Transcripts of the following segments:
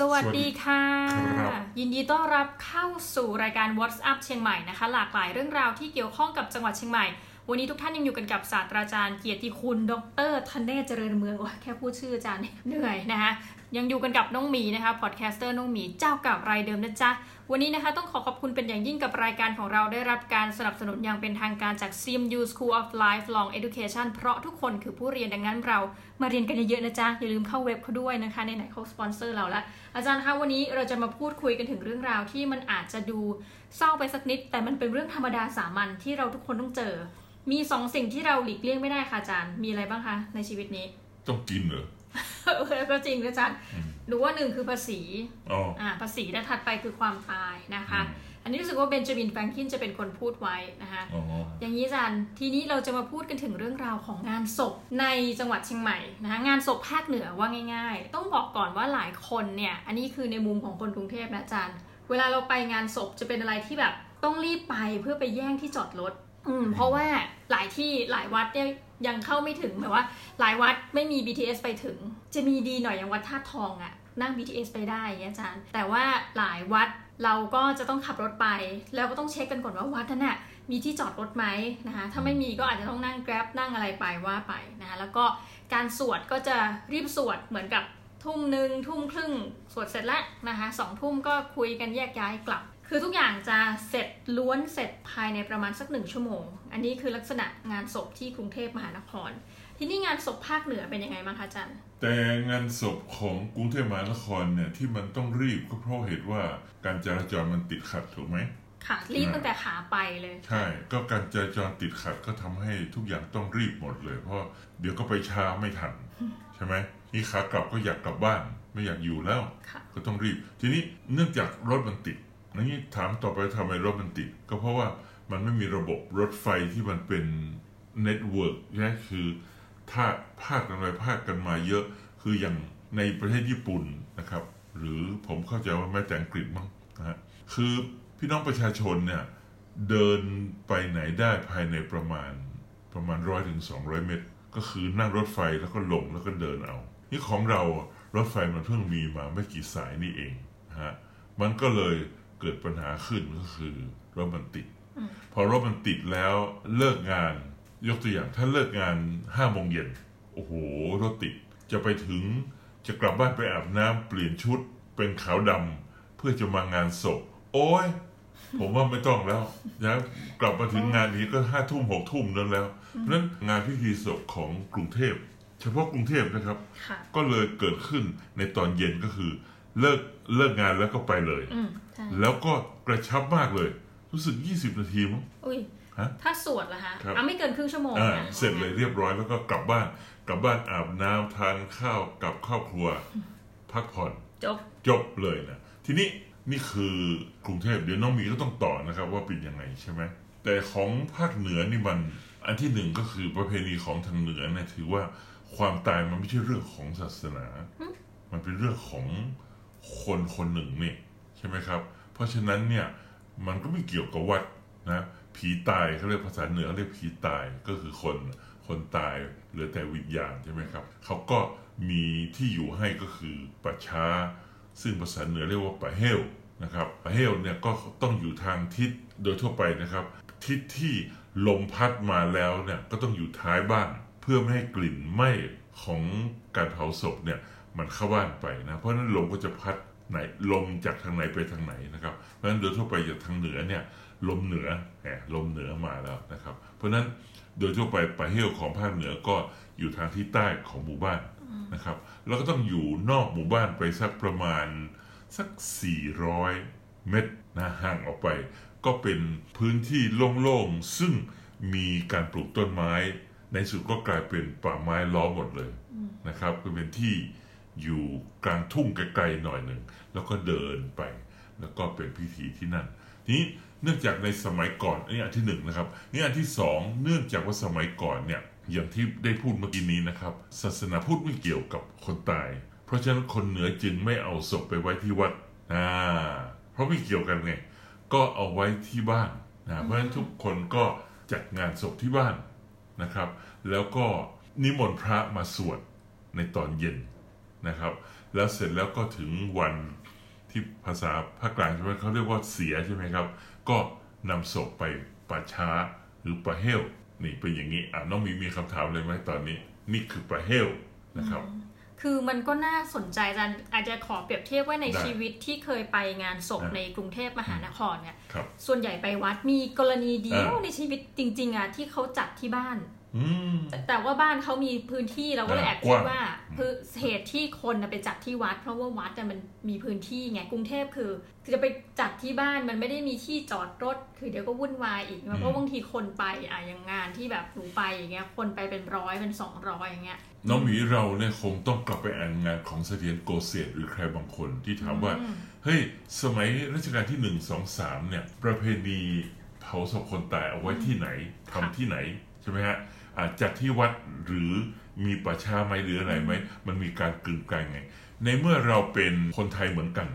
สวัสดีค่ะครับยินดีต้อนรับเข้าสู่รายการ What's Up เชียงใหม่นะคะ หลากหลายเรื่องราวที่เกี่ยวข้องกับจังหวัดเชียงใหม่ วันนี้ทุกท่านยังอยู่กันกับศาสตราจารย์เกียรติคุณ ดร. ธเนศวร์ เจริญเมืองโอ้ยแค่พูดชื่ออาจารย์เนี่ยเหนื่อยนะคะ ยังอยู่กันกับน้องหมีนะคะ podcaster น้องหมีเจ้าเก่ารายเดิมนะจ๊ะ วันนี้นะคะต้องขอขอบคุณเป็นอย่างยิ่งกับรายการของเราได้รับการสนับสนุนอย่างเป็นทางการจาก CMU School of Lifelong Education เพราะทุกคนคือผู้เรียนดังนั้นเรามาเรียนกันเยอะๆนะจ๊ะ อย่าลืมเข้าเว็บเขาด้วยนะคะในไหนเขาสปอนเซอร์เราละอาจารย์คะวันนี้เราจะมาพูดคุยกันถึงเรื่องราวที่มันอาจจะดูเศร้าไปสักนิด แต่มันเป็นเรื่องธรรมดาสามัญที่เราทุกคนต้องเจอ มีสองสิ่งที่เราหลีกเลี่ยงไม่ได้ค่ะอาจารย์มีอะไรบ้างคะในชีวิตนี้ต้องกินเหรอ ก็จริงนะอาจารย์หรือว่าหนึ่งคือภาษีอ๋ออ่าภาษีและถัดไปคือความตายนะคะอืมอันนี้รู้สึกว่าเบนจามินแฟรงคลินจะเป็นคนพูดไว้นะคะอ๋ออย่างนี้อาจารย์ทีนี้เราจะมาพูดกันถึงเรื่องราวของงานศพในจังหวัดเชียงใหม่นะคะงานศพภาคเหนือว่าง่าย ๆ ต้องบอกก่อนว่าหลายคนเนี่ย อันนี้คือในมุมของคนกรุงเทพนะอาจารย์เวลาเราไปงานศพจะเป็นอะไรที่แบบต้องรีบไปเพื่อไปแย่งที่จอดรถ อืม เพราะว่าหลายที่หลายวัดเนี่ยยังเข้าไม่ถึงแบบว่า หลายวัดไม่มี BTS ไปถึง จะมีดีหน่อยอย่างวัดท่าตุทองอะนั่ง BTS ไปได้เงี้ยอาจารย์ แต่ว่าหลายวัดเราก็จะต้องขับรถไป แล้วก็ต้องเช็คกันก่อนว่าวัดนั้นน่ะมีที่จอดรถไหมนะคะถ้าไม่มีก็อาจจะต้องนั่ง Grab นั่งอะไรไปว่าไปนะคะแล้วก็การสวดก็จะรีบสวดเหมือนกับทุ่มหนึ่งทุ่มครึ่งสวดเสร็จแล้วนะคะสองทุ่มก็คุยกันแยกย้ายกลับ คือทุกอย่างจะเสร็จล้วนเสร็จภายในประมาณสักหนึ่งชั่วโมง อันนี้คือลักษณะงานศพที่กรุงเทพมหานคร ที่นี่งานศพภาคเหนือเป็นยังไงบ้างคะอาจารย์แต่งานศพของกรุงเทพมหานครเนี่ยที่มันต้องรีบก็เพราะเหตุว่าการจราจรมันติดขัดถูกไหมค่ะรีบตั้งแต่ขาไปเลย ใช่ ก็การจราจรติดขัดก็ทำให้ทุกอย่างต้องรีบหมดเลย เพราะเดี๋ยวก็ไปช้าไม่ทัน ใช่ไหมนี่ขากลับก็อยากกลับบ้านไม่อยากอยู่แล้วค่ะก็ต้องรีบ ทีนี้เนื่องจากรถมันติด อันนี้ถามต่อไปทำไมรถมันติด ก็เพราะว่ามันไม่มีระบบรถไฟที่มันเป็นnetwork ใช่คือถ้าภาคกันไปภาคกันมาเยอะ คืออย่างในประเทศญี่ปุ่นนะครับ หรือผมเข้าใจว่าแม้แต่อังกฤษมั้งนะฮะคือพี่น้องประชาชนเนี่ยเดินไปไหนได้ภายในประมาณประมาณร้อยถึงสองร้อยเมตร ก็คือนั่งรถไฟแล้วก็ลงแล้วก็เดินเอา นี่ของเรารถไฟมันเพิ่งมีมาไม่กี่สายนี่เองนะฮะมันก็เลย เกิดปัญหาขึ้นก็คือรถมันติด พอรถมันติดแล้วเลิกงาน ยกตัวอย่างถ้าเลิกงานห้าโมงเย็นโอ้โหรถติดจะไปถึงจะกลับบ้านไปอาบน้ำเปลี่ยนชุดเป็นขาวดำเพื่อจะมางานศพ โอ้ยผมว่าไม่ต้องแล้วนะกลับมาถึงงานนี้ก็ห้าทุ่มหกทุ่มนั่นแล้ว เพราะฉะนั้นงานพิธีศพของกรุงเทพ เฉพาะกรุงเทพนะครับค่ะก็เลยเกิดขึ้นในตอนเย็นก็คือ เลิก เลิกงานแล้วก็ไปเลย อืมใช่แล้วก็กระชับมากเลย รู้สึก 20 นาทีมั้ง อุ้ยฮะถ้าสวดล่ะคะครับ เอาไม่เกินครึ่งชั่วโมงอ่านะเสร็จเลยเรียบร้อยแล้วก็กลับบ้าน กลับบ้านอาบน้ำทานข้าวกับครอบครัว พักผ่อน จบ จบเลยนะ ทีนี้นี่คือกรุงเทพเดี๋ยวน้องหมีก็ต้องต่อนะครับ ว่าเป็นยังไงใช่ไหมแต่ของภาคเหนือนี่มันอันที่หนึ่งก็คือประเพณีของทางเหนือเนี่ยถือว่าความตายมันไม่ใช่เรื่องของศาสนา มันเป็นเรื่องของ คนคนหนึ่งนี่ใช่ไหมครับ เพราะฉะนั้นเนี่ยมันก็ไม่เกี่ยวกับวัดนะผีตายเขาเรียกภาษาเหนือเรียกผีตายก็คือคนคนตายเหลือแต่วิญญาณใช่ไหมครับเขาก็มีที่อยู่ให้ก็คือป่าช้า ซึ่งภาษาเหนือเรียกว่าป่าเฮลนะครับป่าเฮลเนี่ยก็ต้องอยู่ทางทิศโดยทั่วไปนะครับ ทิศที่ลมพัดมาแล้วเนี่ยก็ต้องอยู่ท้ายบ้าน เพื่อไม่ให้กลิ่นไหม้ของการเผาศพเนี่ย มันเข้าบ้านไปนะ เพราะฉะนั้นลมก็จะพัดไหนลมจากทางไหนไปทางไหนนะครับ เพราะฉะนั้นโดยทั่วไปจากทางเหนือเนี่ยลมเหนือแหมลมเหนือมาแล้วนะครับ เพราะฉะนั้นโดยทั่วไปป่าเฮลของภาคเหนือก็อยู่ทางทิศใต้ของหมู่บ้านนะครับ แล้วก็ต้องอยู่นอกหมู่บ้านไปสักประมาณสัก 400 เมตรนะห่างออกไป ก็เป็นพื้นที่โล่งๆ ซึ่งมีการปลูกต้นไม้ ในสุดก็กลายเป็นป่าไม้ล้อมหมดเลยนะครับก็เป็นที่ อยู่กลางทุ่งไกลๆหน่อยหนึ่งแล้วก็เดินไป แล้วก็เป็นพิธีที่นั่น ทีนี้เนื่องจากในสมัยก่อนอันนี้อันที่หนึ่งนะครับนี่อันที่สองเนื่องจากว่าสมัยก่อนเนี่ยอย่างที่ได้พูดเมื่อกี้นี้นะครับ ศาสนาพุทธไม่เกี่ยวกับคนตาย เพราะฉะนั้นคนเหนือจึงไม่เอาศพไปไว้ที่วัดอ่าเพราะไม่เกี่ยวกันไงก็เอาไว้ที่บ้านนะเพราะฉะนั้นทุกคนก็จัดงานศพที่บ้านนะครับ แล้วก็นิมนต์พระมาสวดในตอนเย็น นะครับ แล้วเสร็จแล้วก็ถึงวันที่ภาษาภาคกลางใช่ไหมเขาเรียกว่าเสียใช่ไหมครับ ก็นำศพไปป่าช้าหรือป่าเฮลนี่เป็นอย่างนี้อะน้องมีมีคำถามเลยไหมตอนนี้ นี่คือป่าเฮลนะครับคือมันก็น่าสนใจอาจารย์อาจจะขอเปรียบเทียบว่าในได้ชีวิตที่เคยไปงานศพอะในกรุงเทพมหานครเนี่ยครับส่วนใหญ่ไปวัดมีกรณีเดียวอ่าในชีวิตจริง ๆอะที่เขาจัดที่บ้านอืม แต่แต่ว่าบ้านเขามีพื้นที่เราก็เลยแอบกคิดว้างว่าคือเหตุที่คนน่ะไปจัดที่วัด เพราะว่าวัดน่ะมันมีพื้นที่ไงกรุงเทพคือคือจะไปจัดที่บ้านมันไม่ได้มีที่จอดรถ คือเดี๋ยวก็วุ่นวายอีกเพราะบางทีคนไปอะอย่างงานที่แบบหนูไปอย่างเงี้ยคนไปเป็นร้อยเป็นสองร้อยอย่างเงี้ยน้องหมีเราเนี่ยคงต้องกลับไปอ่านงานของเสถียรโกเศษหรือใครบางคนที่ถามว่าอืมเฮ้ยสมัยรัชกาลที่หนึ่งสองสามเนี่ย ประเพณีเผาศพคนตายเอาไว้ที่ไหนทำที่ไหนใช่ไหมฮะอ่า จัดที่วัดหรือมีป่าช้าไหมหรืออะไรไหมมันมีการกลืนกลายไง ในเมื่อเราเป็นคนไทยเหมือนกัน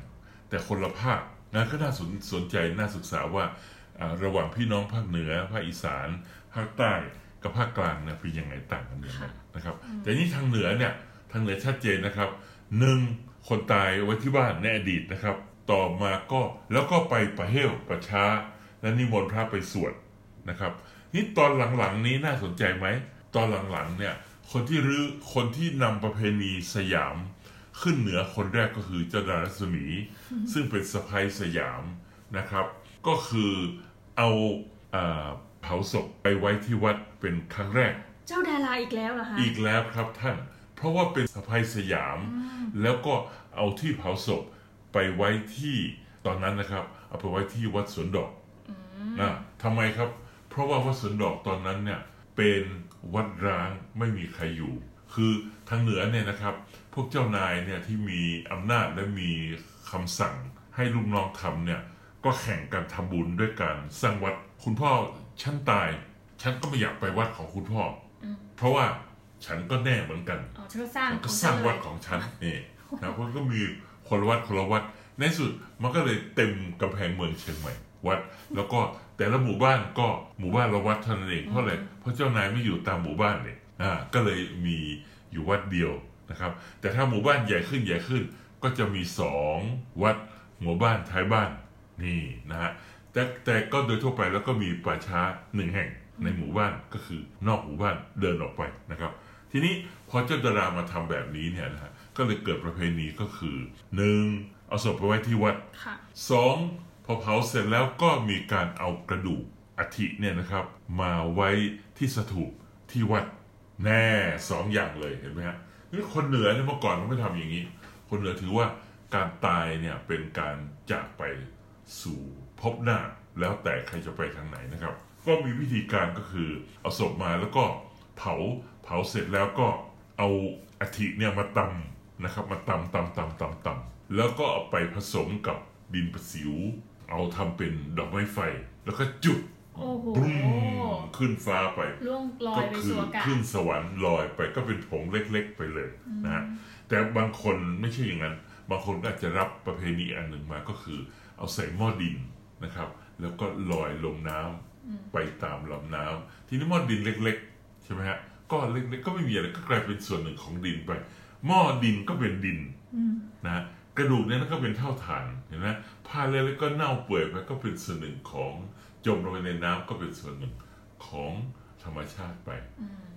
แต่คนละภาคงั้นก็น่าสนสนใจน่าศึกษาว่าอ่าระหว่างพี่น้องภาคเหนือภาคอีสาน ภาคใต้กับภาคกลางเนี่ยเป็นยังไงต่างกันยังไงนะครับ แต่นี่ทางเหนือเนี่ยทางเหนือชัดเจนนะครับหนึ่งคนตายไว้ที่บ้านในอดีตนะครับ ต่อมาก็แล้วก็ไปประเฮลประช้า และนิมนต์พระไปสวดนะครับ นี่ตอนหลังๆนี้น่าสนใจไหม ตอนหลังๆเนี่ย คนที่รื้อคนที่นำประเพณีสยาม ขึ้นเหนือคนแรกก็คือเจ้าดารัศมี ซึ่งเป็นสะพ้ยสยามนะครับ ก็คือเอาอาเผาศพไปไว้ที่วัดเป็นครั้งแรก เจ้าดาราอีกแล้วเหรอคะอีกแล้วครับท่าน เพราะว่าเป็นสะพายสยาม แล้วก็เอาที่เผาศพไปไว้ที่ตอนนั้นนะครับ เอาไปไว้ที่วัดสวนดอกนะทำไมครับ เพราะว่าวัดสวนดอกตอนนั้นเนี่ยเป็นวัดร้างไม่มีใครอยู่ คือทางเหนือเนี่ยนะครับ พวกเจ้านายเนี่ยที่มีอำนาจและมีคำสั่งให้ลูกน้องทำเนี่ยก็แข่งกันทำบุญด้วยการสร้างวัดคุณพ่อฉันตาย ฉันก็ไม่อยากไปวัดของคุณพ่ออเพราะว่าฉันก็แน่เหมือนกันอ๋อฉันก็สร้างฉันก็ของสร้างฉันวัดเลยของฉันนี่นะเพราะก็มีคนละวัดคนละวัดในที่สุดมันก็เลยเต็มกำแพงเมืองเชียงใหม่วัด แล้วก็ แต่ละหมู่บ้านก็หมู่บ้านละวัดเท่านั้นเองเพราะอะไรเพราะเจ้านายไม่อยู่ตามหมู่บ้านเนี่ยอ่าก็เลยมีอยู่วัดเดียวนะครับ แต่ถ้าหมู่บ้านใหญ่ขึ้นใหญ่ขึ้น ก็จะมีสองวัดหมู่บ้านท้ายบ้านนี่นะฮะแต่แต่ก็โดยทั่วไปแล้วก็มีป่าช้าหนึ่งแห่งในหมู่บ้านก็คือนอกหมู่บ้านเดินออกไปนะครับ ทีนี้พอเจ้าดารามาทำแบบนี้เนี่ยนะฮะก็เลยเกิดประเพณีก็คือหนึ่งเอาศพไปไว้ที่วัดค่ะสอง พอเผาเสร็จแล้วก็มีการเอากระดูกอัฐิเนี่ยนะครับ มาไว้ที่สถูปที่วัดแน่สองอย่างเลยเห็นไหมฮะนี่คนเหนือเนี่ยเมื่อก่อนเขาไม่ทำอย่างนี้ คนเหนือถือว่าการตายเนี่ยเป็นการจากไปสู่พบหน้า แล้วแต่ใครจะไปทางไหนนะครับ ก็มีวิธีการก็คือเอาศพมาแล้วก็เผาเผาเสร็จแล้วก็เอาอัฐิเนี่ยมาตำนะครับ มาตำตำตำตำตำแล้วก็เอาไปผสมกับดินประสิว เอาทำเป็นดอกไม้ไฟ แล้วก็จุดโอ้โหปุ้มขึ้นฟ้าไปล่วงลอยก็ไปคืสู่อากาศขึ้นสวรรค์ลอยไปก็เป็นผงเล็กๆไปเลยนะฮะแต่บางคนไม่ใช่อย่างนั้น บางคนก็อาจจะรับประเพณีอันหนึ่งมาก็คือ เอาใส่หม้อดินนะครับ แล้วก็ลอยลงน้ำไปตามลำน้ำทีนี้หม้อดินเล็ก ๆ ใช่ไหมฮะก็เล็กๆก็ไม่มีอะไรก็กลายเป็นส่วนหนึ่งของดินไปหม้อดินก็เป็นดินนะฮะ กระดูกเนี่ยก็เป็นเท่าฐานเห็นไหมผ้าเล็กๆก็เน่าเปื่อยไปก็เป็นส่วนหนึ่งของจมลงไปในน้ำก็เป็นส่วนหนึ่งของธรรมชาติไป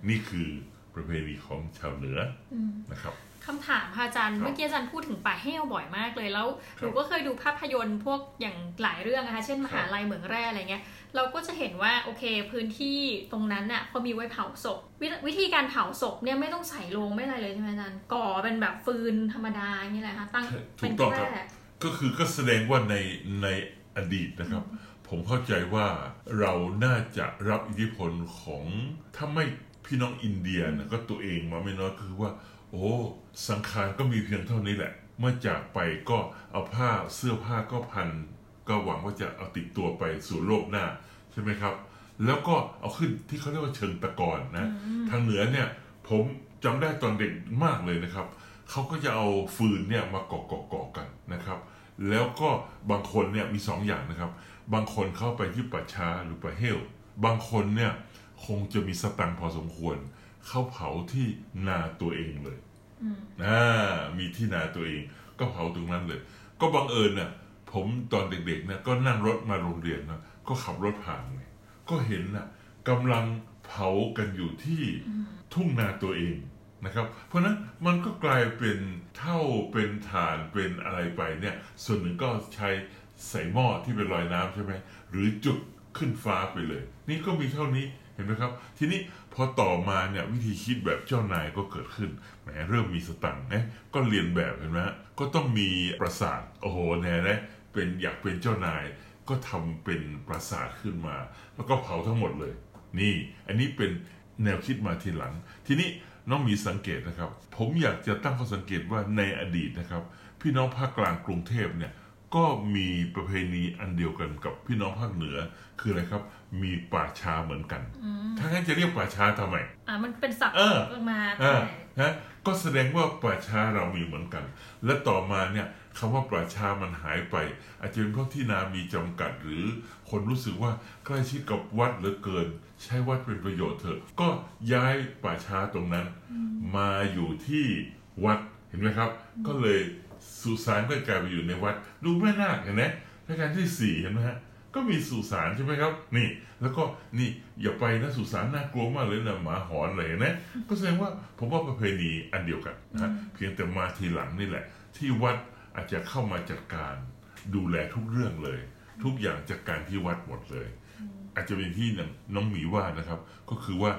นี่คือประเพณีของชาวเหนืออนะครับ คำถามค่ะอาจารย์ครับเมื่อกี้อาจารย์พูดถึงป่าเฮลบ่อยมากเลยแล้วครับหนูก็เคยดูภาพยนตร์พวกอย่างหลายเรื่องนะคะ เช่นมหาลัยเหมืองแร่อะไรเงี้ยเราก็จะเห็นว่าโอเคพื้นที่ตรงนั้นน่ะเขามีไว้เผาศพววิธีการเผาศพเนี่ยไม่ต้องใส่โลงไม่อะไรเลยใช่ไหมอาจารย์ก่อเป็นแบบฟืนธรรมดาอย่างนี้แหละคะตั้งถูเป็นกต้องครับแร่ก็คือก็แสดงว่าในในอดีตนะครับ ผมเข้าใจว่าเราน่าจะรับอิทธิพลของถ้าไม่พี่น้องอินเดียนะก็ตัวเองมาไม่น้อยคือว่า โอ้สังขารก็มีเพียงเท่านี้แหละ เมื่อจากไปก็เอาผ้าเสื้อผ้าก็พัน ก็หวังว่าจะเอาติดตัวไปสู่โลกหน้าใช่ไหมครับ แล้วก็เอาขึ้นที่เขาเรียกว่าเชิงตะกอนนะ ทางเหนือเนี่ยผมจำได้ตอนเด็กมากเลยนะครับ เขาก็จะเอาฟืนเนี่ยมาเกาะเกาะเกาะกันนะครับ แล้วก็บางคนเนี่ยมีสองอย่างนะครับ บางคนเข้าไปที่ป่าช้าหรือป่าเฮลบางคนเนี่ยคงจะมีสตังค์พอสมควร เข้าเผาที่นาตัวเองเลยอืมอ่ามีที่นาตัวเอง ก็เผาตรงนั้นเลย ก็บังเอิญน่ะ ผมตอนเด็กๆเนี่ยก็นั่งรถมาโรงเรียนนะก็ขับรถผ่านไงก็เห็นน่ะกำลังเผากันอยู่ที่ทุ่งนาตัวเองนะครับ เพราะฉะนั้นมันก็กลายเป็นเท่าเป็นฐานเป็นอะไรไปเนี่ย ส่วนหนึ่งก็ใช้ใส่หม้อที่เป็นลอยน้ำใช่ไหมหรือจุดขึ้นฟ้าไปเลย นี่ก็มีเท่านี้เห็นไหมครับ ทีนี้พอต่อมาเนี่ยวิธีคิดแบบเจ้านายก็เกิดขึ้นแหมเริ่มมีสตังค์นะก็เรียนแบบเห็นไหมฮะก็ต้องมีปราสาทโอ้โหแน่นะเป็นอยากเป็นเจ้านาย ก็ทำเป็นปราสาทขึ้นมา แล้วก็เผาทั้งหมดเลย นี่ อันนี้เป็นแนวคิดมาทีหลัง ทีนี้น้องมีสังเกตนะครับ ผมอยากจะตั้งข้อสังเกตว่าในอดีตนะครับ พี่น้องภาคกลางกรุงเทพเนี่ย ก็มีประเพณีอันเดียวกันกับพี่น้องภาคเหนือ คืออะไรครับ มีป่าช้าเหมือนกัน ถ้างั้นจะเรียกป่าช้าทำไม อ่ามันเป็นศัพท์เออมาอ่าแต่นะก็แสดงว่าป่าช้าเรามีเหมือนกัน และต่อมาเนี่ยคำว่าป่าช้ามันหายไป อาจจะเป็นเพราะที่นามีจำกัดหรือคนรู้สึกว่าใกล้ชิดกับวัดเหลือเกิน ใช้วัดเป็นประโยชน์เถอะ ก็ย้ายป่าช้าตรงนั้น มาอยู่ที่วัดเห็นไหมครับ ก็เลย สุสานก็กลายไปอยู่ในวัด ดูแม่นาคเห็นไหมรายการที่สี่เห็นไหมฮะก็มีสุสานใช่ไหมครับ นี่ แล้วก็นี่อย่าไปนะสุสานน่ากลัวมากเลยนะหมาหอนอะไรนะ ก็แสดงว่าผมว่าประเพณีอันเดียวกันนะเพียงแต่มาทีหลังนี่แหละ ที่วัดอาจจะเข้ามาจัดการดูแลทุกเรื่องเลย ทุกอย่างจัดการที่วัดหมดเลย อาจจะเป็นที่น้องหมีว่านะครับ ก็คือว่า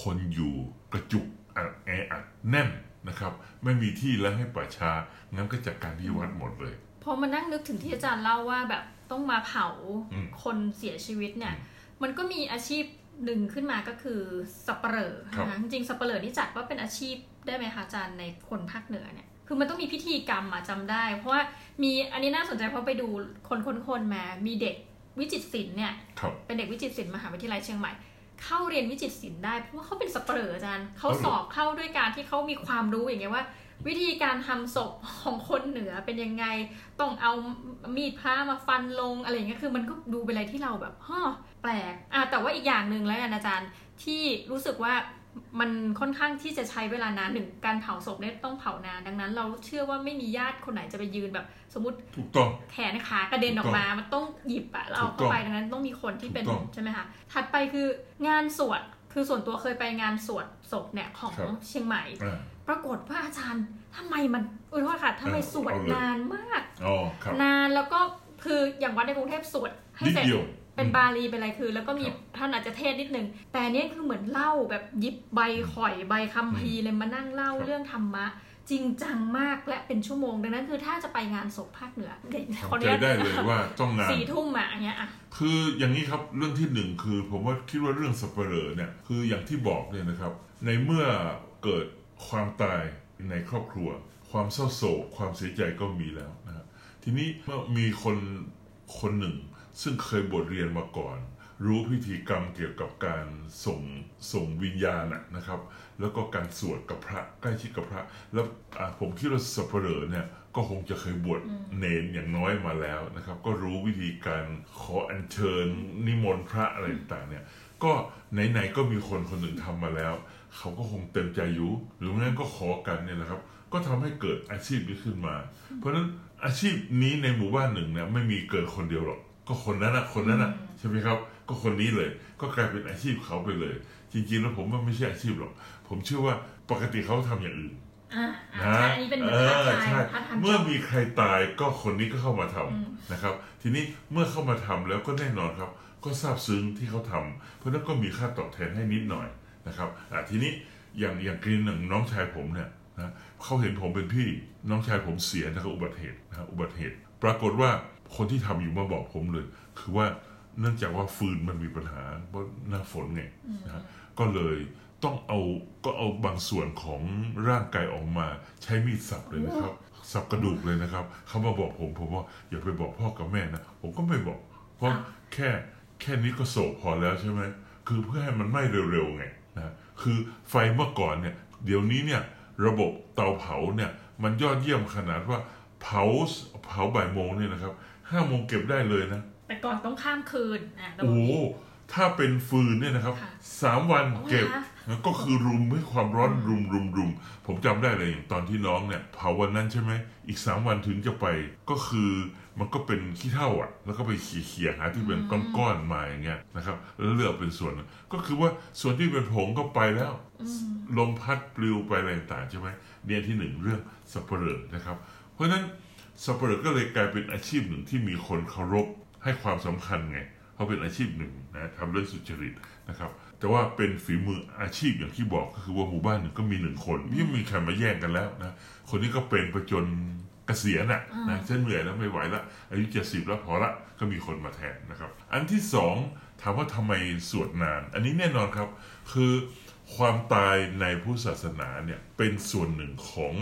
คนอยู่กระจุกอัดแออัดแน่น นะครับ ไม่มีที่แล้วให้ป่าชางั้นก็จัดการที่วัดหมดเลยพอมานั่งนึกถึงที่อาจารย์เล่าว่าแบบต้องมาเผาอืมคนเสียชีวิตเนี่ยอืมมันก็มีอาชีพหนึ่งขึ้นมาก็คือสับปะเหร่อครับนะคะจริงๆสับปะเหร่อนี่จัดว่าเป็นอาชีพได้ไหมคะอาจารย์ในคนภาคเหนือเนี่ยคือมันต้องมีพิธีกรรมอะจำได้ เพราะว่ามีอันนี้น่าสนใจเพราะไปดูคนคนคนๆมา มีเด็กวิจิตรศิลป์เนี่ยครับเป็นเด็กวิจิตรศิลป์มหาวิทยาลัยเชียงใหม่ เข้าเรียนวิจิตรศิลป์ได้ เพราะว่าเขาเป็นสับเปลืออาจารย์เขาเอาเหรอสอบเข้าด้วยการที่เขามีความรู้อย่างเงี้ยว่า วิธีการทำศพของคนเหนือเป็นยังไงต้องเอามีดพระมาฟันลงอะไรอย่างเงี้ยคือมันก็ดูเป็นอะไรที่เราแบบฮะแปลกอะแต่ว่าอีกอย่างหนึ่งแล้วกันอาจารย์ที่รู้สึกว่า มันค่อนข้างที่จะใช้เวลานานหนึ่งการเผาศพเนี่ยต้องเผานานดังนั้น เราเชื่อว่าไม่มีญาติคนไหนจะไปยืนแบบ สมมติถูกต้องแขนขากระเด็นออกมามันต้องหยิบอะแล้วเอาถูกต้เข้าองไปดังนั้นต้องมีคนที่เป็นถูกต้องใช่ไหมคะถัดไปคืองานสวดคือส่วนตัวเคยไปงานสวดศพเนี่ยของครับเชียงใหม่อ่าปรากฏว่าอาจารย์ทำไมมันอุ้ยโทษค่ะทำไมเออสวดเอาเลยนานมากอ๋อครับนานแล้วก็คืออย่างวัดในกรุงเทพสวดให้นิดเสร็จ เดียวเป็นบาลีเป็นอะไรคือ แล้วก็มีครับท่านอาจจะเทศนิดนึง แต่อันเนี้ยคือเหมือนเล่าแบบหยิบใบข่อยใบคัมภีร์เลยมานั่งเล่าครับเรื่องธรรมะ จริงจังมากและเป็นชั่วโมง ดังนั้นคือถ้าจะไปงานศพภาคเหนือเด็กคนทำใจเนี้ยได้เลยว่าต้องนานสี่ทุ่มอะอันเนี้ยอะคืออย่างนี้ครับเรื่องที่หนึ่งคือ ผมว่าคิดว่าเรื่องสับเปลอเนี่ยคืออย่างที่บอกเนี่ยนะครับ ในเมื่อเกิดความตายในครอบครัว ความเศร้าโศกความเสียใจก็มีแล้วนะครับทีนี้เมื่อมีคนคนหนึ่ง ซึ่งเคยบทเรียนมาก่อน รู้พิธีกรรมเกี่ยวกับการส่งส่งวิญญาณน่ะนะครับ แล้วก็การสวดกับพระใกล้ชิดกับพระ แล้วอ่าผมคิดว่าสับเปลอเนี่ยก็คงจะเคยบวชเนนอย่างน้อยมาแล้วนะครับ ก็รู้วิธีการขออัญเชิญนิมนต์พระอะไรต่างๆเนี่ยก็ไหนๆก็มีคนคนหนึ่งทำมาแล้ว เขาก็คงเต็มใจอยู่หรือไม่งั้นก็ขอกันเนี่ยนะครับ ก็ทำให้เกิดอาชีพนี้ขึ้นมา เพราะฉะนั้นอาชีพนี้ในหมู่บ้านหนึ่งเนี่ยไม่มีเกิดคนเดียวหรอก ก็คนนั้นนะคนนั้นนะใช่ไหมครับ ก็คนนี้เลย ก็กลายเป็นอาชีพเขาไปเลย จริงๆแล้วผมว่าไม่ใช่อาชีพหรอก ผมเชื่อว่าปกติเขาทำอย่างอื่นอ่าอ่านะใช่อันนี้เป็นเอ part time ใช่ part time job เมื่อมีใครตายก็คนนี้ก็เข้ามาทำอืมนะครับ ทีนี้เมื่อเข้ามาทำแล้วก็แน่นอนครับ ก็ซาบซึ้งที่เขาทำเพราะฉะนั้นก็มีค่าตอบแทนให้นิดหน่อยนะครับอะทีนี้อย่างอย่างกรณีหนึ่งน้องชายผมเนี่ยนะเขาเห็นผมเป็นพี่น้องชายผมเสียนะครับอุบัติเหตุนะครับอุบัติเหตุ ปรากฏว่า คนที่ทำอยู่มาบอกผมเลย คือว่าเนื่องจากว่าฟืนมันมีปัญหาเพราะหน้าฝนไงนะฮะก็เลยต้องเอาก็เอาบางส่วนของร่างกายออกมาใช้มีดสับเลยนะครับ สับกระดูกเลยนะครับเขามาบอกผมผมว่าอย่าไปบอกพ่อกับแม่นะผมก็ไม่บอก เพราะอ้าวแค่แค่นี้ก็โศกพอแล้วใช่ไหมคือเพื่อให้มันไหม้เร็วๆไงนะคือไฟเมื่อก่อนเนี่ยเดี๋ยวนี้เนี่ยระบบเตาเผาเนี่ยมันยอดเยี่ยมขนาดว่าเผาเผาบ่ายโมงเนี่ยนะครับ ห้าโมงเก็บได้เลยนะ แต่ก่อนต้องข้ามคืนอะต้องโอ้โหถ้าเป็นฟืนเนี่ยนะครับค่ะสามวันเก็บโอ้ยนะก็คือรุมให้ความร้อนรุมรุมรุมผมจำได้เลยอย่างตอนที่น้องเนี่ยเผาวันนั้นใช่ไหมอีกสามวันถึงจะไปก็คือมันก็เป็นขี้เถ้าอะ แล้วก็ไปเขี่ยๆหาที่เป็นก้อนๆมาอย่างเงี้ยนะครับ แล้วเลือกเป็นส่วน ก็คือว่าส่วนที่เป็นผงก็ไปแล้วลมพัดปลิวไปอะไรต่างๆใช่ไหมเนี่ยที่หนึ่งเรื่องสับเปลือนะครับ เพราะฉะนั้น สับเปลือก็เลยกลายเป็นอาชีพหนึ่งที่มีคนเคารพให้ความสำคัญไงเขาเป็นอาชีพหนึ่งนะทำด้วยสุจริตนะครับ แต่ว่าเป็นฝีมืออาชีพอย่างที่บอกก็คือว่าหมู่บ้านหนึ่งก็มีหนึ่งคนไม่มีใครมาแย่งกันแล้วนะคนนี้ก็เป็นประจนเกษียณน่ะนะฉันเหนื่อยแล้วไม่ไหวละอายุเจ็ดสิบแล้วพอละก็มีคนมาแทนนะครับ อันที่สองถามว่าทำไมสวดนาน อันนี้แน่นอนครับ คือความตายในพุทธศาสนาเนี่ยเป็นส่วนหนึ่งของ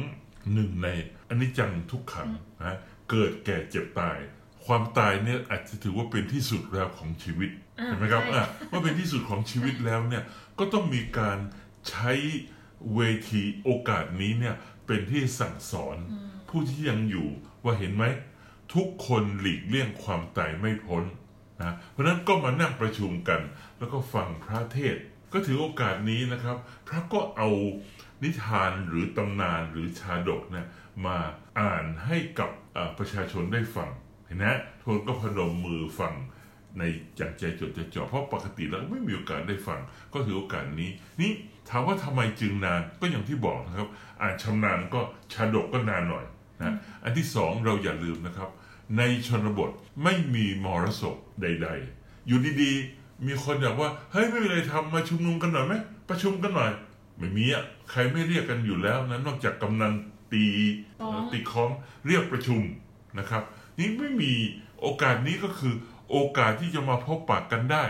หนึ่งใน อนิจจังทุกขังนะเกิดแก่เจ็บตาย ความตายเนี่ยอาจจะถือว่าเป็นที่สุดแล้วของชีวิตอ่าเห็นไหมครับใช่อะว่าเป็นที่สุดของชีวิตแล้วเนี่ยก็ต้องมีการใช้เวทีโอกาสนี้เนี่ยเป็นที่สั่งสอน ผู้ที่ยังอยู่ว่าเห็นไหม ทุกคนหลีกเลี่ยงความตายไม่พ้นนะเพราะฉะนั้นก็มานั่งประชุมกัน แล้วก็ฟังพระเทศน์ก็ถือโอกาสนี้นะครับ พระก็เอานิทานหรือตำนานหรือชาดกเนี่ย มาอ่านให้กับประชาชนได้ฟังเห็นนะทุกคนก็พนมมือฟังในจากใจจดใจจ่อเพราะปกติแล้วไม่มีโอกาสได้ฟัง ก็ถือโอกาสนี้ นี่ถามว่าทำไมจึงนานก็อย่างที่บอกนะครับ อ่านชำนาญก็ชาดกก็นานหน่อยนะอันที่สองเราอย่าลืมนะครับ ในชนบทไม่มีมรสพใด ๆ อยู่ดีๆ มีคนอยากว่าเฮ้ยไม่มีอะไรทำมาชุมนุมกันหน่อยไหมประชุมกันหน่อย ไม่มีอะใครไม่เรียกกันอยู่แล้วนะนอกจากกำนัน ตีฟ้องตีค้องเรียกประชุมนะครับ นี่ไม่มีโอกาสนี้ก็คือโอกาสที่จะมาพบปากกันได้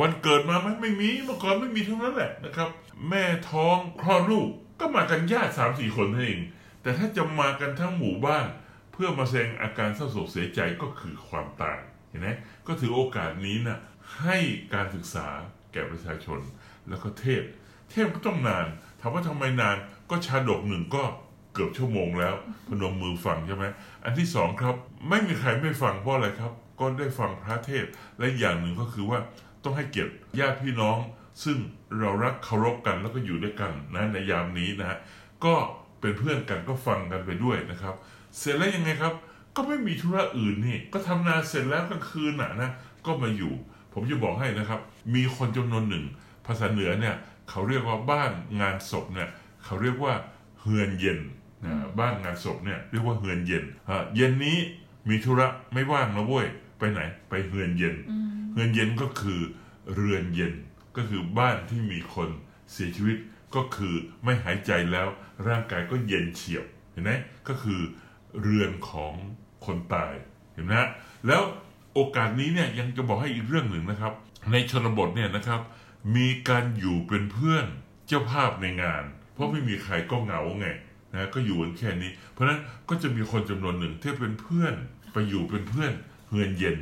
วันเกิดมาไหมไม่มีเมื่อก่อนไม่มีทั้งนั้นแหละนะครับ แม่ท้องคลอดลูกก็มากันญาติสามสี่คนเท่านั้นเอง แต่ถ้าจะมากันทั้งหมู่บ้าน เพื่อมาแสดงอาการเศร้าโศกเสียใจก็คือความตายเห็นไหมก็ถือโอกาสนี้นะให้การศึกษาแก่ประชาชนแล้วก็เทศ เทศก็ต้องนานถามว่าทำไมนานก็ชาดกหนึ่งก็ เกือบชั่วโมงแล้ว พนมมือฟังใช่ไหมอันที่สองครับ ไม่มีใครไม่ฟังเพราะอะไรครับ ก็ได้ฟังพระเทศและอย่างหนึ่งก็คือว่าต้องให้เกียรติญาติพี่น้อง ซึ่งเรารักเคารพกันแล้วก็อยู่ด้วยกันนะในยามนี้นะฮะก็เป็นเพื่อนกันก็ฟังกันไปด้วยนะครับ เสร็จแล้วยังไงครับ ก็ไม่มีธุระอื่นนี่ ก็ทำนาเสร็จแล้วกลางคืนน่ะนะก็มาอยู่ ผมจะบอกให้นะครับ มีคนจำนวนหนึ่ง ภาษาเหนือเนี่ย เขาเรียกว่าบ้านงานศพเนี่ย เขาเรียกว่าเฮือนเย็น บ้านงานศพเนี่ยเรียกว่าเฮือนเย็นฮะเย็นนี้มีธุระไม่ว่างนะเว้ยไปไหน ไปเฮือนเย็น เฮือนเย็นก็คือเรือนเย็นก็คือบ้านที่มีคนเสียชีวิตก็คือไม่หายใจแล้ว ร่างกายก็เย็นเฉียบเห็นไหมก็คือเรือนของคนตายเห็นไหมฮะแล้วโอกาสนี้เนี่ยยังจะบอกให้อีกเรื่องหนึ่งนะครับ ในชนบทเนี่ยนะครับ มีการอยู่เป็นเพื่อนเจ้าภาพในงาน เพราะไม่มีใครก็เหงาไง นะก็อยู่กันแค่นี้ เพราะฉะนั้นก็จะมีคนจำนวนหนึ่งที่เป็นเพื่อนไปอยู่เป็นเพื่อนเฮือนเย็น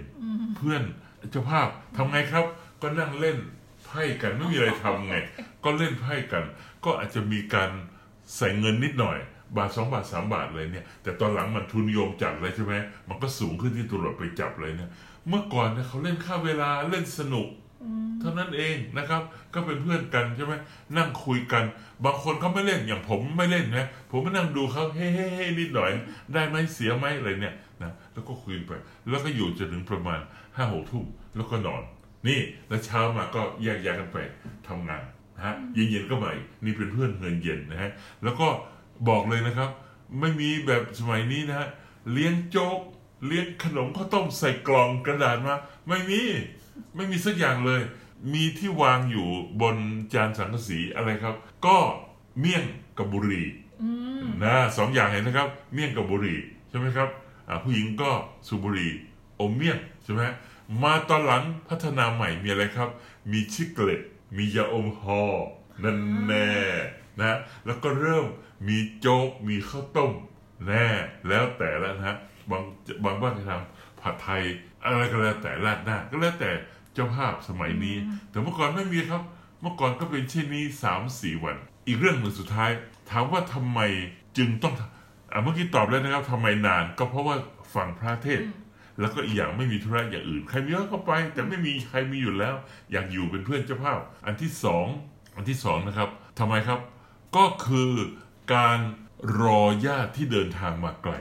เพื่อนเจ้าภาพทำไงครับ ก็นั่งเล่นไพ่กันไม่มีอะไรทำไง ก็เล่นไพ่กัน ก็อาจจะมีการใส่เงินนิดหน่อย บาทสองบาทสามบาทอะไรเนี่ย แต่ตอนหลังมันทุนนิยมจัดเลยใช่ไหมมันก็สูงขึ้นที่ตำรวจไปจับเลยเนี่ย เมื่อก่อนเนี่ยเขาเล่นค่าเวลาเล่นสนุก เท่านั้นเองนะครับ ก็เป็นเพื่อนกันใช่ไหมนั่งคุยกัน บางคนเขาไม่เล่นอย่างผมไม่เล่นนะผมมานั่งดูเขาเฮ้เฮ้เฮ้นิดหน่อย ได้ไหมเสียไหมอะไรเนี่ยนะแล้วก็คุยไป แล้วก็อยู่จนถึงประมาณห้าหกทุ่มแล้วก็นอน นี่แล้วเช้ามาก็แยกย้ายกันไปทำงานนะฮะเย็นๆก็มาอีกนี่เป็นเพื่อนเงินเย็นนะฮะแล้วก็บอกเลยนะครับ ไม่มีแบบสมัยนี้นะฮะเลี้ยงโจ๊กเลี้ยงขนมข้าวต้มใส่กล่องกระดาษมา ไม่มี ไม่มีสักอย่างเลย มีที่วางอยู่บนจานสังกะสีอะไรครับ ก็เมี่ยงกับบุหรี่นะสองอย่างเห็นนะครับ เมี่ยงกับบุหรี่ใช่ไหมครับอ่าผู้หญิงก็สูบบุหรี่อมเมี่ยงใช่ไหมมาตอนหลังพัฒนาใหม่มีอะไรครับ มีชิกเลตมียาอมฮอนั่นแน่นะแล้วก็เริ่มมีโจ๊กมีข้าวต้มแน่แล้วแต่แล้วนะฮะบางบางบ้านจะทำผัดไทย อะไรก็แล้วแต่ราดหน้าก็แล้วแต่เจ้าภาพสมัยนี้ แต่เมื่อก่อนไม่มีครับ เมื่อก่อนก็เป็นเช่นนี้สามสี่วัน อีกเรื่องหนึ่งสุดท้าย ถามว่าทำไมจึงต้องอะเมื่อกี้ตอบแล้วนะครับทำไมนานก็เพราะว่าฟังพระเทศน์แล้วก็อีกอย่างไม่มีธุระอย่างอื่น ใครมีก็ไป แต่ไม่มีใครมีอยู่แล้ว อยากอยู่เป็นเพื่อนเจ้าภาพ อันที่สองอันที่สองนะครับทำไมครับ ก็คือการรอญาติที่เดินทางมาไกล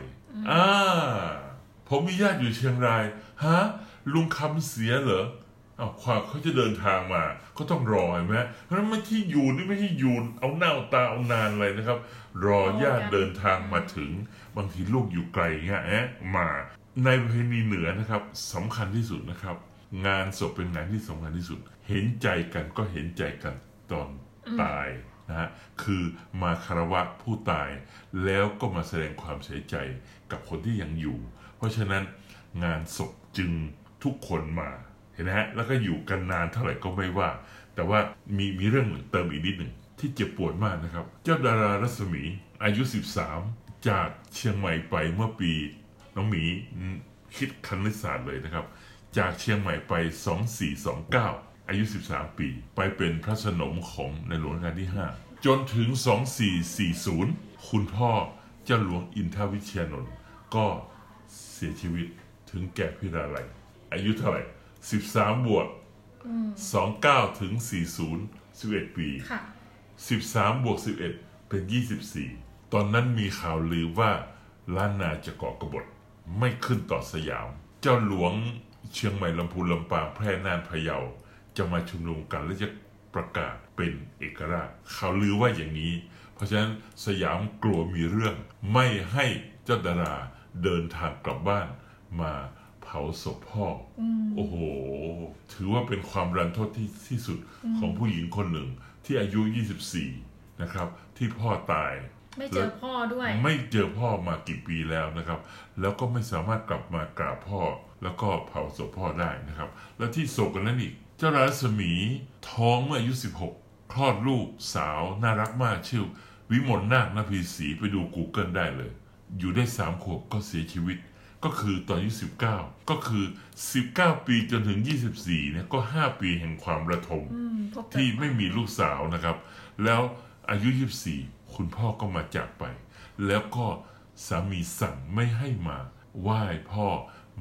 อ่า ผมมีญาติอยู่เชียงราย ฮะ ลุงคำเสียเหรอเอาความเขาจะเดินทางมาก็ต้องรอเห็นไหมเพราะฉะนั้นไม่ที่อยู่นี่ไม่ใช่อยู่เอาหน้าเอาตาเอานานอะไรนะครับ รอญาติเดินทางมาถึง บางทีลูกอยู่ไกลเงี้ยแอะมาในประเพณีเหนือนะครับสำคัญที่สุดนะครับ งานศพเป็นงานที่สำคัญที่สุด เห็นใจกันก็เห็นใจกันตอนตายนะฮะคือมาคารวะผู้ตาย แล้วก็มาแสดงความเสียใจกับคนที่ยังอยู่ เพราะฉะนั้นงานศพจึงทุกคนมาเห็นไหมฮะแล้วก็อยู่กันนานเท่าไหร่ก็ไม่ว่า แต่ว่ามีมีเรื่องหนึ่งเติมอีกนิดหนึ่งที่เจ็บปวดมากนะครับ เจ้าดารารัศมีอายุ 13 จากเชียงใหม่ไปเมื่อปี น้องหมีคิดคณิตศาสตร์เลยนะครับ จากเชียงใหม่ไป 2429 อายุ 13 ปี ไปเป็นพระสนมของในหลวงรัชกาลที่ 5 จนถึง 2440 คุณพ่อเจ้าหลวงอินทวิเชียนนท์ก็ เสียชีวิตถึงแก่พิราลัย อายุเท่าไหร่ 13 บวก 29 ถึง 40 11 ปีค่ะ13 บวก 11 เป็น 24 ตอนนั้นมีข่าวลือว่าล้านนาจะเกาะกบฏไม่ขึ้นต่อสยาม เจ้าหลวงเชียงใหม่ลำพูนลำปางแพร่น่านพะเยา จะมาชุมนุมกันและจะประกาศเป็นเอกราชข่าวลือว่าอย่างนี้ เพราะฉะนั้นสยามกลัวมีเรื่องไม่ให้เจ้าดารา เดินทางกลับบ้านมาเผาศพพ่ออโอ้โห ถือว่าเป็นความรันทดที่ที่สุดของผู้หญิงคนหนึ่งที่อายุ 24 นะครับ ที่พ่อตาย ไม่เจอพ่อด้วย ไม่เจอพ่อมากี่ปีแล้วนะครับ แล้วก็ไม่สามารถกลับมากราบพ่อ แล้วก็เผาศพพ่อได้นะครับ แล้วที่โศกกันนั้นอีก เจ้าราศมีท้องเมื่ออายุ 16 คลอดลูกสาวน่ารักมากชื่อ วิมลนาคนภีศรีไปดู Google ได้เลย อยู่ได้สามขวบก็เสียชีวิต ก็คือตอนอายุ19ก็คือ19ปีจนถึง24เนี่ยก็5ปีแห่งความระทมอืมพบแต่ที่ไม่มีลูกสาวนะครับ แล้วอายุ24คุณพ่อก็มาจากไป แล้วก็สามีสั่งไม่ให้มาไหว้พ่อ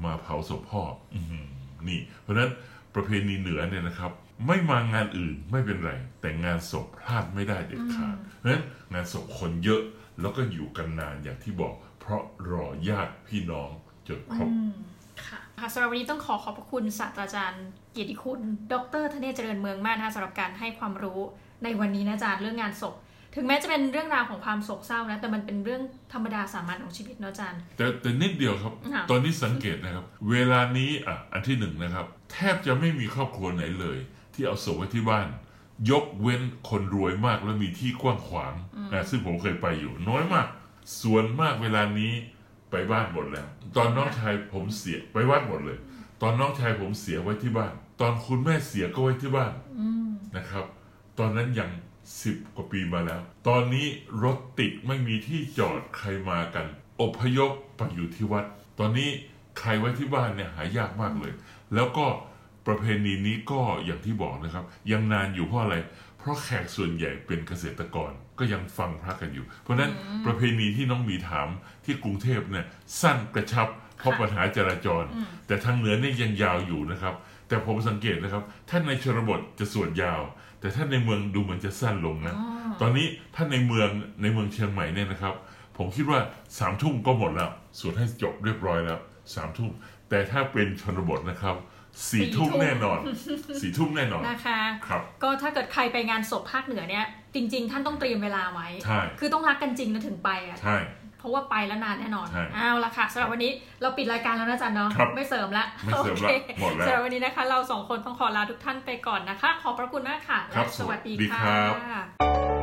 มาเผาศพพ่ออือหือนี่ เพราะฉะนั้นประเพณีเหนือเนี่ยนะครับ ไม่มางานอื่นไม่เป็นไร แต่งานศพพลาดไม่ได้เด็ดขาดเพราะฉะนั้นงานศพคนเยอะ แล้วก็อยู่กันนานอย่างที่บอก เพราะรอญาติพี่น้องจนครบอืมค่ะค่ะสำหรับวันนี้ต้องขอขอบพระคุณศาสตราจารย์เกียรติคุณ ดรธเนศเจริญเมืองมากนะคะสำหรับการให้ความรู้ในวันนี้นะอาจารย์เรื่องงานศพ ถึงแม้จะเป็นเรื่องราวของความโศกเศร้านะ แต่มันเป็นเรื่องธรรมดาสามัญของชีวิตเนอะอาจารย์ แต่แต่นิดเดียวครับค่ะตอนนี้สังเกตนะครับ เวลานี้อะอันที่หนึ่งนะครับ แทบจะไม่มีครอบครัวไหนเลย ที่เอาศพไว้ที่บ้าน ยกเว้นคนรวยมากแล้วมีที่กว้างขวางนะซึ่งผมเคยไปอยู่น้อยมาก ส่วนมากเวลานี้ไปบ้านหมดแล้ว ตอนน้องชายผมเสียไปวัดหมดเลย ตอนน้องชายผมเสียไว้ที่บ้าน ตอนคุณแม่เสียก็ไว้ที่บ้านอืมนะครับ ตอนนั้นยังสิบกว่าปีมาแล้ว ตอนนี้รถติดไม่มีที่จอดใครมากัน อพยพไปอยู่ที่วัด ตอนนี้ใครไว้ที่บ้านเนี่ยหายากมากเลย แล้วก็ ประเพณีนี้ก็อย่างที่บอกนะครับ ยังนานอยู่เพราะอะไร เพราะแขกส่วนใหญ่เป็นเกษตรกรก็ยังฟังพระกันอยู่ เพราะฉะนั้นประเพณีที่น้องมีถามที่กรุงเทพเนี่ยสั้นกระชับเพราะปัญหาจราจร แต่ทางเหนือเนี่ยยังยาวอยู่นะครับ แต่ผมสังเกตนะครับถ้าในชนบทจะส่วนยาว แต่ถ้าในเมืองดูเหมือนจะสั้นลงนะตอนนี้ถ้าในเมืองในเมืองเชียงใหม่เนี่ยนะครับ ผมคิดว่าสามทุ่มก็หมดแล้วสวดให้จบเรียบร้อยแล้วสามทุ่มแต่ถ้าเป็นชนบทนะครับ สี่สี่ทุ่มทุ่มแน่นอนสี่ทุ่มแน่นอนนะคะครับก็ถ้าเกิดใครไปงานศพภาคเหนือเนี่ย จริง ๆ ท่านต้องเตรียมเวลาไว้ใช่คือต้องรักกันจริงแล้วถึงไปอะใช่เพราะว่าไปแล้วนานแน่นอนใช่เอาละค่ะสำหรับวันนี้เราปิดรายการแล้วนะอาจันเนาะครับไม่เสริมละไม่เสริมละโอคหมดแล้วสำหรับวันนี้นะคะ เราสองคนต้องขอลาทุกท่านไปก่อนนะคะ ขอบพระคุณมากค่ะครับและสวัสดีสวัสดีค่ครับะ